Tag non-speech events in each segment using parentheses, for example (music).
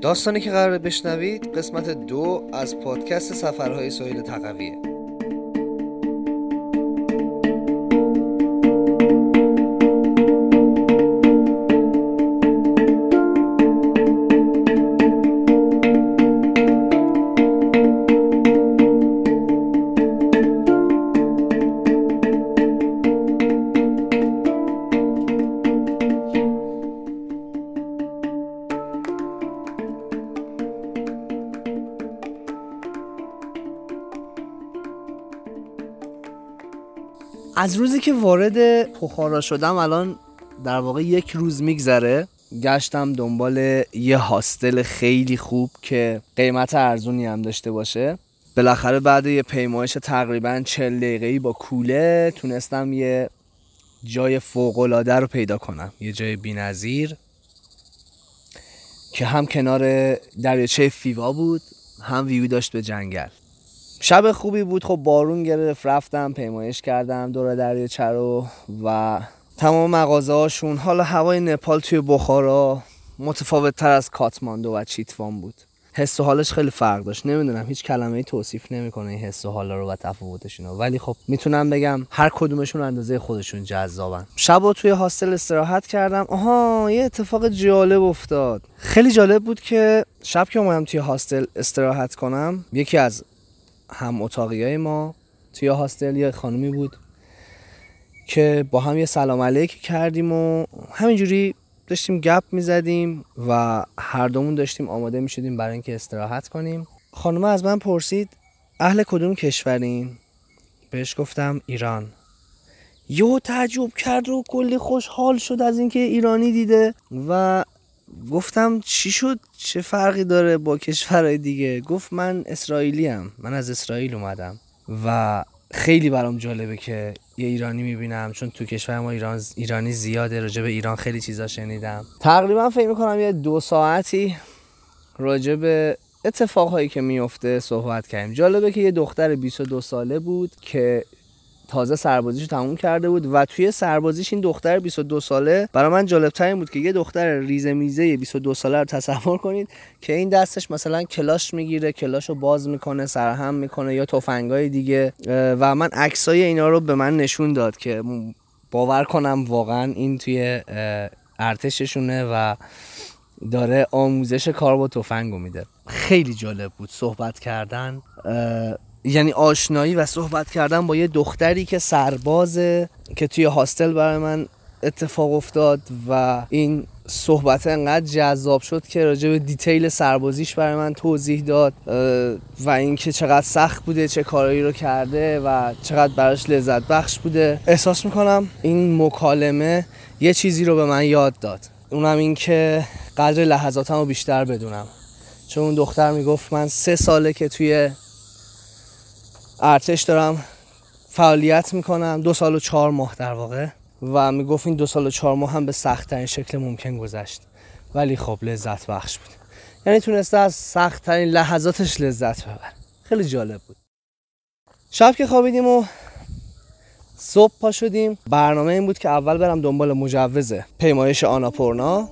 داستانی که قرار بشنوید قسمت دو از پادکست سفرهای سایل تقویه. از روزی که وارد پخارا شدم الان در واقع یک روز میگذره. گشتم دنبال یه هاستل خیلی خوب که قیمت ارزونی هم داشته باشه. بالاخره بعد یه پیمایش تقریبا 40 دقیقه‌ای با کوله تونستم یه جای فوق‌العاده رو پیدا کنم. یه جای بی‌نظیر که هم کنار دریاچه فیوا بود هم ویو داشت به جنگل. شب خوبی بود. خب بارون گرفت رفتم پیمایش کردم دور دریاچه رو و تمام مغازه هاشون. حالا هوای نپال توی بخارا متفاوت تر از کاتماندو و چیتوان بود. حس و حالش خیلی فرق داشت. نمی‌دونم هیچ کلمه ای توصیف نمی‌کنه این حس و حالا رو و تفاوتشون رو. ولی خب می‌تونم بگم هر کدومشون اندازه خودشون جذابن. شب توی هاستل استراحت کردم. آها یه اتفاق جالب افتاد. خیلی جالب بود که شب که اومدم توی هاستل استراحت کنم یکی از هم اتاقی های ما توی هاستل یه خانمی بود که با هم یه سلام علیک کردیم و همینجوری داشتیم گپ می‌زدیم و هر دومون داشتیم آماده می‌شدیم برای اینکه استراحت کنیم. خانم از من پرسید اهل کدوم کشورین؟ بهش گفتم ایران. یهو تعجب کرد و کلی خوشحال شد از اینکه ایرانی دیده و گفتم چی شد؟ چه فرقی داره با کشورهای دیگه؟ گفت من اسرائیلی هم. من از اسرائیل اومدم و خیلی برام جالبه که یه ایرانی می‌بینم چون تو کشور ما ایران ایرانی زیاده راجع به ایران خیلی چیزا شنیدم. تقریبا فکر می‌کنم یه دو ساعتی راجع به اتفاقهایی که میفته صحبت کردیم. جالبه که یه دختر 22 ساله بود که تازه سربازیشو تموم کرده بود و توی سربازیش این دختر 22 ساله برای من جالب این بود که یه دختر ریزه میزه 22 ساله رو تصور کنید که این دستش مثلا کلاش می‌گیره کلاشو باز می‌کنه سرهم می‌کنه یا تفنگای دیگه و من عکسای اینا رو به من نشون داد که باور کنم واقعا این توی ارتششونه و داره آموزش کار با تفنگو میده. خیلی جالب بود صحبت کردن. یعنی آشنایی و صحبت کردن با یه دختری که سربازه که توی هاستل برای من اتفاق افتاد و این صحبت انقدر جذاب شد که راجع به دیتیل سربازیش برای من توضیح داد و اینکه چقدر سخت بوده چه کارایی رو کرده و چقدر براش لذت بخش بوده. احساس می‌کنم این مکالمه یه چیزی رو به من یاد داد. اونم این که قدر لحظاتم رو بیشتر بدونم. چون اون دختر می‌گفت من سه ساله که توی ارتش دارم فعالیت می‌کنم. دو سال و چهار ماه در واقع. و می‌گفت این دو سال و چهار ماه هم به سخت ترین شکل ممکن گذشت. ولی خب لذت بخش بود. یعنی تونسته از سخت ترین لحظاتش لذت ببر خیلی جالب بود. شب که خوابیدیم و صبح پا شدیم. برنامه این بود که اول برم دنبال مجوز پیمایش آناپورنا.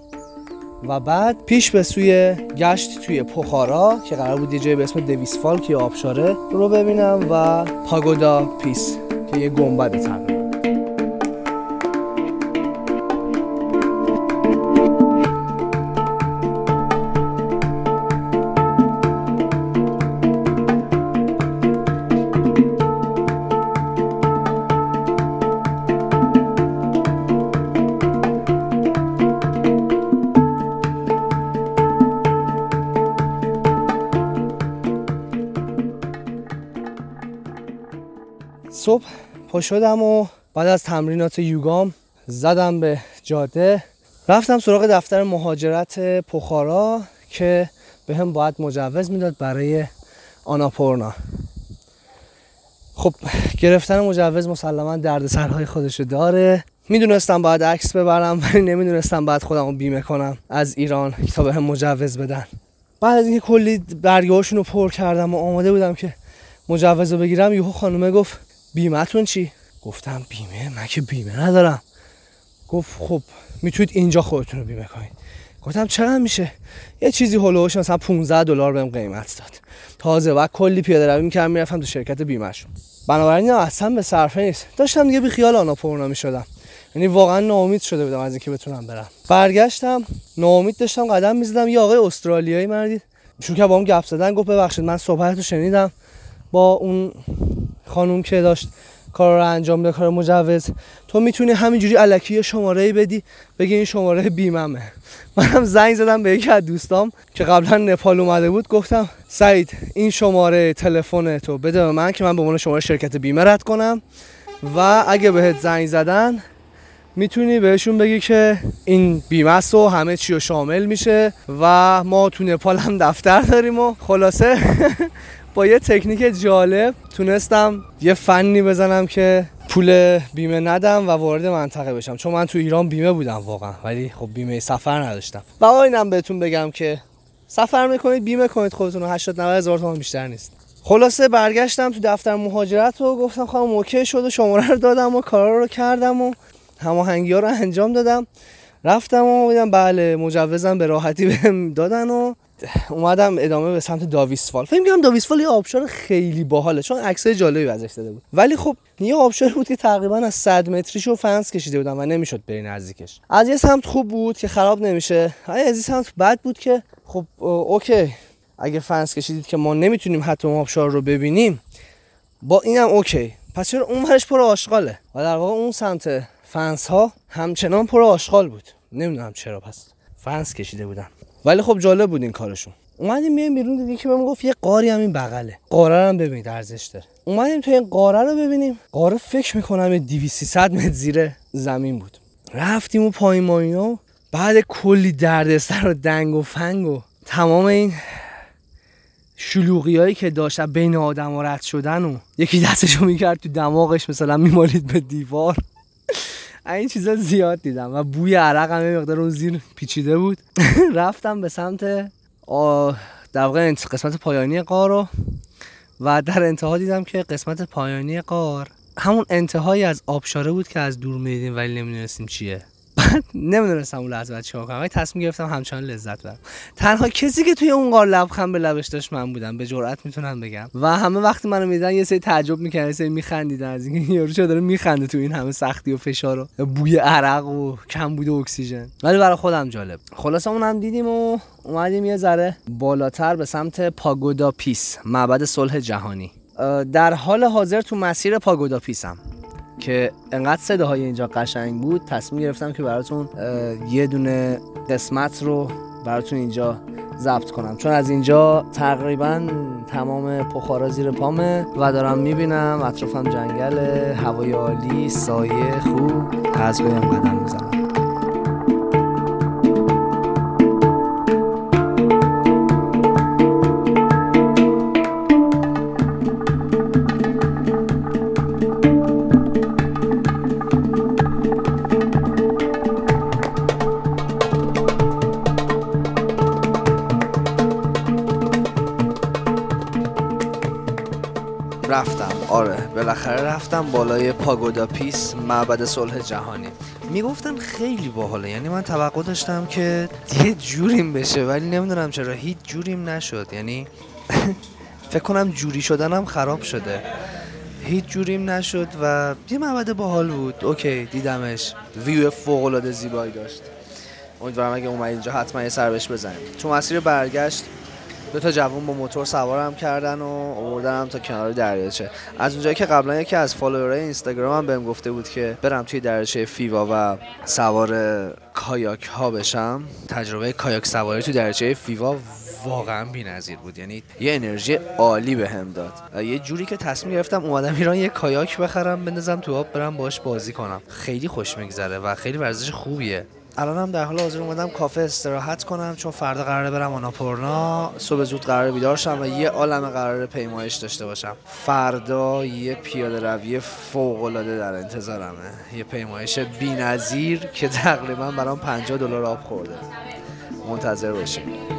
و بعد پیش به سوی گشت توی پخارا که قرار بود یه جایی به اسم دویسفال که آبشاره رو ببینم و پاگودا پیس که یه گنبد تقریبا صبح پا شدم و بعد از تمرینات یوگام زدم به جاده. رفتم سراغ دفتر مهاجرت پخارا که به هم باید مجوز می‌داد برای آناپورنا. خب گرفتن مجوز مسلما دردسرهای خودشو داره. می‌دونستم باید عکس ببرم ولی نمی‌دونستم باید خودم رو بیمه کنم از ایران تا به هم مجوز بدن. بعد از اینکه کلی برگهاشون رو پر کردم و آماده بودم که مجوز رو بگیرم یهو خانومه گفت بیمهتون چی؟ گفتم بیمه؟ من که بیمه ندارم. گفت خب می‌تونید اینجا خودتون رو بیمه کنید. گفتم چقدر میشه؟ یه چیزی هولوش مثلا 15 دلار بهم قیمت داد. تازه و کلی پیاده روی می‌کردم می‌رفتم تو شرکت بیمهشون. بنابراین اصلا به صرفه نیست. داشتم دیگه بی خیال آناپورنا می‌شدم. یعنی واقعا ناامید شده بودم از اینکه بتونم برم. برگشتم ناامید داشتم قدم می‌زدم. یه آقای استرالیایی مردید چون که با هم گپ زدن گفت ببخشید من صحبت شنیدم. با اون خانوم که داشت کار رو انجام بده کار مجوز. تو می‌تونی همینجوری الکی شماره بدی بگی این شماره بیممه. منم زنگ زدم به یکی از دوستام که قبلا نپال اومده بود. گفتم سعید این شماره تلفن تو بده به من که من به عنوان شماره شرکت بیمه رد کنم. و اگه بهت زنگ زدن می‌تونی بهشون بگی که این بیمه و همه چی رو شامل میشه و ما تو نپال هم دفتر داریم و خلاصه. (laughs) با یه تکنیک جالب تونستم یه فنی بزنم که پول بیمه ندم و وارد منطقه بشم. چون من تو ایران بیمه بودم واقعا ولی خب بیمه سفر نداشتم. و اینم بهتون بگم که سفر می‌کنید بیمه کنید خودتون 80 90 هزار تومان بیشتر نیست. خلاصه برگشتم تو دفتر مهاجرت و گفتم خواهم اوکی شد و شماره رو دادم و کارا رو کردم و هماهنگی ها رو انجام دادم. رفتم و دیدم بله مجوزم به راحتی بهم دادن و اومدم ادامه به سمت داویسفال فکر می‌کنم داویسفال یه آبشار خیلی باحاله چون عکسای جالبی ازش داده بود. ولی خب یه آبشار بود که تقریبا از 100 متریشو فنس کشیده بودم و نمی‌شد بری نزدیکش. از یه سمت خوب بود که خراب نمیشه. از یه سمت بد بود که خب اوکی. اگه فنس کشیدید که ما نمی‌تونیم حتی آبشار رو ببینیم با اینم okay. پس چرا اون ورش پر آشغاله؟ و در واقع اون سمت فنس ها همچنان پر آشغال بود. نمی‌دونم چرا پس فنس کشیده بودن. ولی خب جالب بود این کارشون. اومدیم میایم بیرون دیدیم که بهم گفت یه غاری هم این بغله. غاره هم ببینید ارزش داره. اومدیم تو این غاره رو ببینیم. غاره فکر می‌کنم 200 متر زیر زمین بود. رفتیم و پایین و اینا بعد کلی دردسر و دنگ و فنگ و تمام این شلوغی هایی که داشت بین آدم و رد شدن و یکی دستشو می‌کرد تو دماغش مثلا میمالید به دیوار. این چیزا زیاد دیدم و بوی عرق هم مقدار اون زیر پیچیده بود. (laughs) رفتم به سمت در واقع قسمت پایانی قار رو و در انتها دیدم که قسمت پایانی قار همون انتهایی از آبشاره بود که از دور می‌دیدیم ولی نمی‌دونستیم چیه. بعد نمی‌دونستم اون لحظه بعد چیکار کنم ولی تصمیم گرفتم همچنان لذت ببرم تنها کسی که توی اون قار لبخند به لبش داشت من بودم به جرئت می‌تونم بگم. و همه وقتی منو میدن یه سری تعجب می‌کردن یه سری میخندیدن. از اینکه یارو چرا داره میخنده تو این همه سختی و فشار و بوی عرق و کم بوده اکسیژن. ولی برای خودم جالب. خلاص اونم دیدیم و اومدیم یه ذره بالاتر به سمت پاگودا پیس معبد صلح جهانی. در حال حاضر تو مسیر پاگودا پیسم. که انقدر صداهای اینجا قشنگ بود تصمیم گرفتم که براتون یه دونه قسمت رو براتون اینجا ضبط کنم. چون از اینجا تقریبا تمام پخارا زیر پامه و دارم می‌بینم اطرافم جنگل هوای عالی سایه خوب. از قدم می‌زنم. بالاخره رفتم بالای Pagoda Peace معبد صلح جهانی. می‌گفتن خیلی باحاله. یعنی من توقع داشتم که یه جوریم بشه ولی نمی‌دونم چرا. هیچ جوریم نشد. یعنی (laughs) فکر کنم جوری شدنم خراب شده. هیچ جوریم نشد و یه معبد باحال بود. okay دیدمش. ویو فوق العاده زیبایی داشت. امیدوارم اگه اومد اینجا حتما یه سر بهش بزنیم تو مسیر برگشت دو تا جوون با موتور سوارم کردن و آوردنم تا کنار دریاچه. از اونجایی که قبلا یکی از فالوورای اینستاگرامم بهم گفته بود که برم توی دریاچه فیوا و سوار کایاک ها بشم تجربه کایاک سواری توی دریاچه فیوا واقعا بی‌نظیر بود. یعنی یه انرژی عالی بهم به داد یه جوری که تصمیم گرفتم اومدم ایران یه کایاک بخرم بندازم تو آب برم باش بازی کنم. خیلی خوش میگذره و خیلی ورزش خوبیه. الانم در حال حاضر اومدم کافه استراحت کنم چون فردا قراره برم آناپورنا. صبح زود قراره بیدار شم و یه عالم قراره پیمایش داشته باشم. فردا یه پیاده روی فوق العاده در انتظارمه. یه پیمایش بی‌نظیر که تقریبا برام 50 دلار آب خورده. منتظر باشیم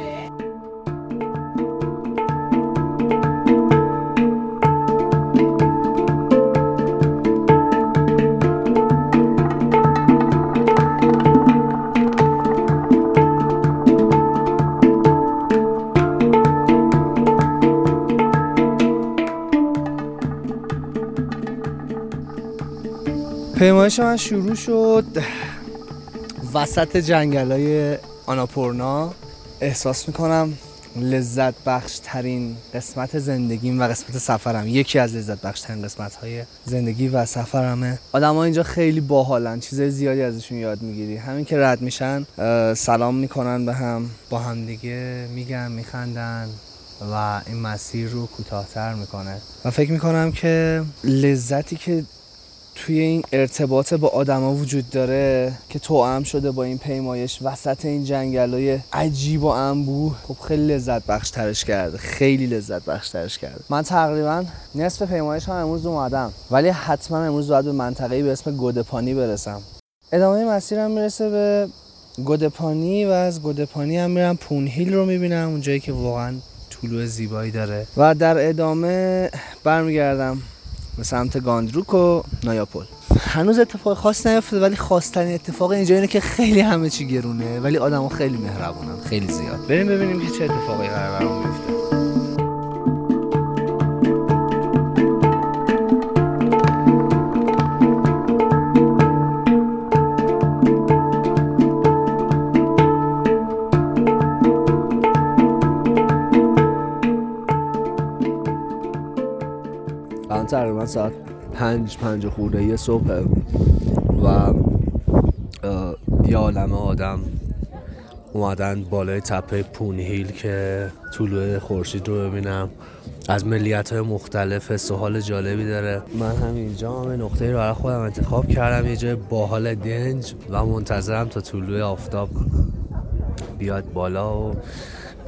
پیمایش من شروع شد وسط جنگل های آناپورنا. احساس می‌کنم لذت بخش ترین قسمت زندگیم و قسمت سفرم یکی از لذت بخش ترین قسمت های زندگی و سفرمه. آدم ها اینجا خیلی باحالن چیزای زیادی ازشون یاد می‌گیری. همین که رد میشن سلام می‌کنن به هم با هم دیگه میگن میخندن و این مسیر رو کوتاهتر می‌کنه. و فکر می‌کنم که لذتی که توی این ارتباط با آدما وجود داره که توأم شده با این پیمایش وسط این جنگل های عجیب و انبوه. خب خیلی لذت بخش ترش کرده خیلی لذت بخش ترش کرده. من تقریبا نصف پیمایش هم امروز اومدم ولی حتما امروز باید به منطقه به اسم گودپانی برسم. ادامه مسیرم می‌رسه به گودپانی و از گودپانی هم میرم پونهیل رو می‌بینم اونجایی که واقعا طلوع زیبایی داره. و در ادامه برمیگردم به سمت گاندروک و نایاپول. هنوز اتفاق خاص نیفتاده ولی خواستنی اتفاق اینجا اینه که خیلی همه چی گرونه ولی آدما خیلی مهربونن خیلی زیاد. بریم ببینیم که چه اتفاقی قرار تقریبا ساعت پنج پنج خورده یه صبح و یه عالم آدم اومدن بالای تپه پونهیل که طلوع خورشید رو ببینم. از ملیت های مختلف سوال جالبی داره. من هم اینجا هم نقطه رو خودم انتخاب کردم یه جای باحال دنج و منتظرم تا طلوع آفتاب بیاد بالا و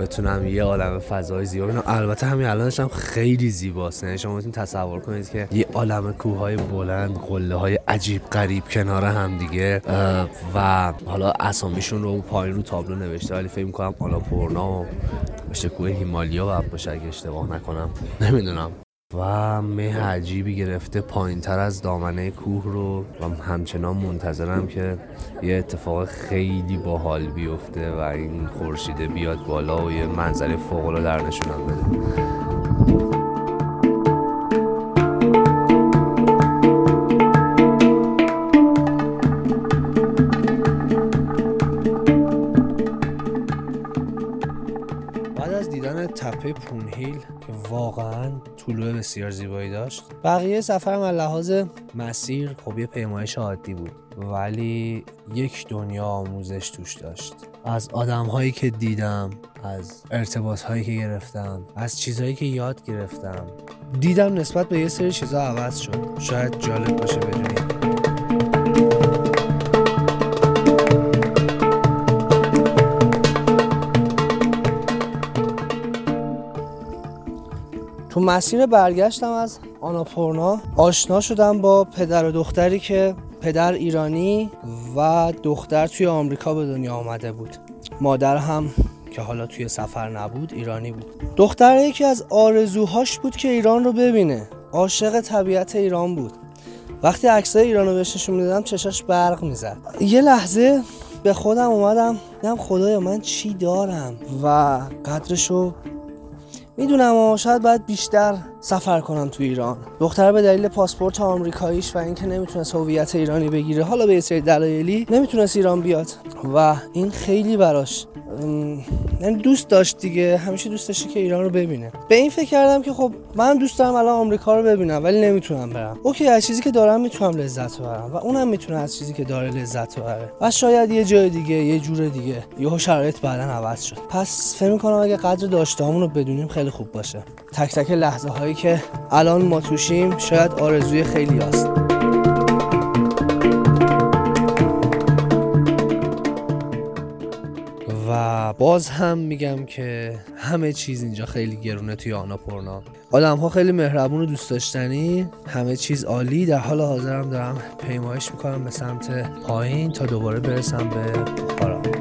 بتونم یه عالم فضای زیبا ببینم. البته همین الانش هم خیلی زیباست. یعنی شما می‌تونید تصور کنید که یه عالم کوههای بلند قله های عجیب غریب کنار هم دیگه و حالا اسامیشون رو پایین رو تابلو نوشته ولی فکر می‌کنم پورنا و مثل کوه هیمالیا و باشه اگه اشتباه نکنم. نمی‌دونم. و مه عجیبی گرفته پایین تر از دامنه کوه رو و همچنان منتظرم که یه اتفاق خیلی باحال بیفته و این خورشیده بیاد بالا و یه منظره فوق در نشونم بده. تپه پونهیل. که واقعا. طلوع بسیار زیبایی داشت. بقیه سفرم از لحاظ مسیر خب یه پیمایش عادی بود ولی یک دنیا آموزش توش داشت. از آدم هایی که دیدم از ارتباط هایی که گرفتم از چیزهایی که یاد گرفتم. دیدم نسبت به یه سری چیزها عوض شد. شاید جالب باشه بدونید. مسیر برگشتم از آناپورنا. آشنا شدم با پدر و دختری که پدر ایرانی و دختر توی آمریکا به دنیا آمده بود. مادر هم که حالا توی سفر نبود ایرانی بود. دختر یکی از آرزوهاش بود که ایران رو ببینه. عاشق طبیعت ایران بود. وقتی عکسای ایران رو بهش نشون می‌دادم چشاش برق می‌زد. یه لحظه به خودم اومدم دیدم خدایا من چی دارم و قدرشو می‌دونم و شاید باید بیشتر سفر کنم تو ایران. دختر به دلیل پاسپورت آمریکاییش و اینکه نمی‌تونست هویت ایرانی بگیره حالا به سری دلایلی نمی‌تونست ایران بیاد. و این خیلی براش یعنی دوست داشت دیگه. همیشه دوست داشته که ایران رو ببینه. به این فکر کردم که خب من دوست دارم الان آمریکا رو ببینم ولی نمی‌تونم برم. اوکی از چیزی که دارم می‌تونم لذت ببرم و اونم می‌تونه از چیزی که داره لذت ببره. و شاید یه جای دیگه یه جور دیگه. یهو شرایط بعدا عوض شد. پس فکر می‌کنم اگه قدر داشتهامون رو بدونیم خیلی خوب باشه. تک تک لحظه هایی که الان ما توشیم شاید آرزوی خیلی هست. باز هم میگم که همه چیز اینجا خیلی گرونه توی آناپورنا. آدم ها خیلی مهربون و دوست داشتنی. همه چیز عالی. در حال حاضرم دارم پیمایش می‌کنم به سمت پایین تا دوباره برسم به بخارا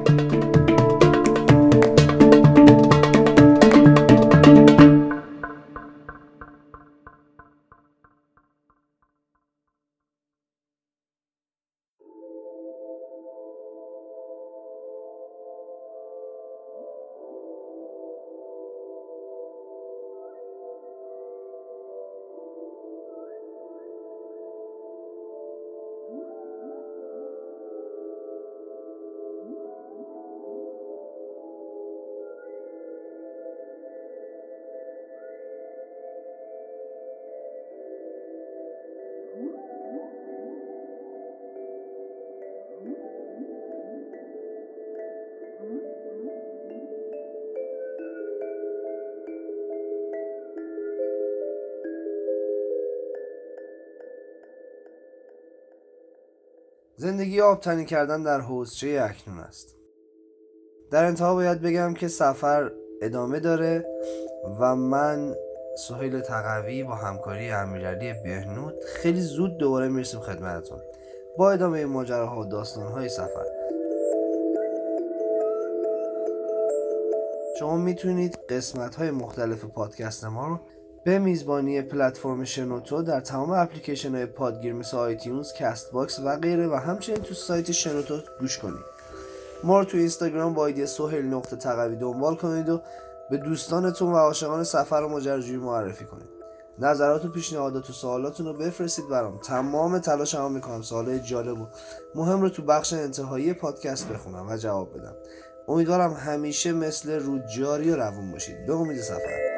زندگی آبتنی کردن در حوضچه اکنون است. در انتها باید بگم که سفر ادامه داره و من سهیل تقوی با همکاری امیرعلی بهنود خیلی زود دوباره می‌رسیم خدمتتون. با ادامه ماجراها و داستانهای سفر. شما می‌تونید قسمت های مختلف پادکست ما رو به میزبانی پلتفرم شنوتو در تمام اپلیکیشن های پادگیر مثل iTunes، CastBox و غیره و همچنین تو سایت شنوتو گوش کنید. ما رو تو اینستاگرام با ایدی سهیل نقطه تقوی دنبال کنید و به دوستانتون و عاشقان سفر و ماجراجویی معرفی کنید. نظرات و پیشنهادات و سوالاتون رو بفرستید برام. تمام تلاش هم می‌کنم سوالای جالب و مهم رو تو بخش انتهایی پادکست بخونم و جواب بدم. امیدوارم همیشه مثل رودجاری و روون باشید. به امید سفر.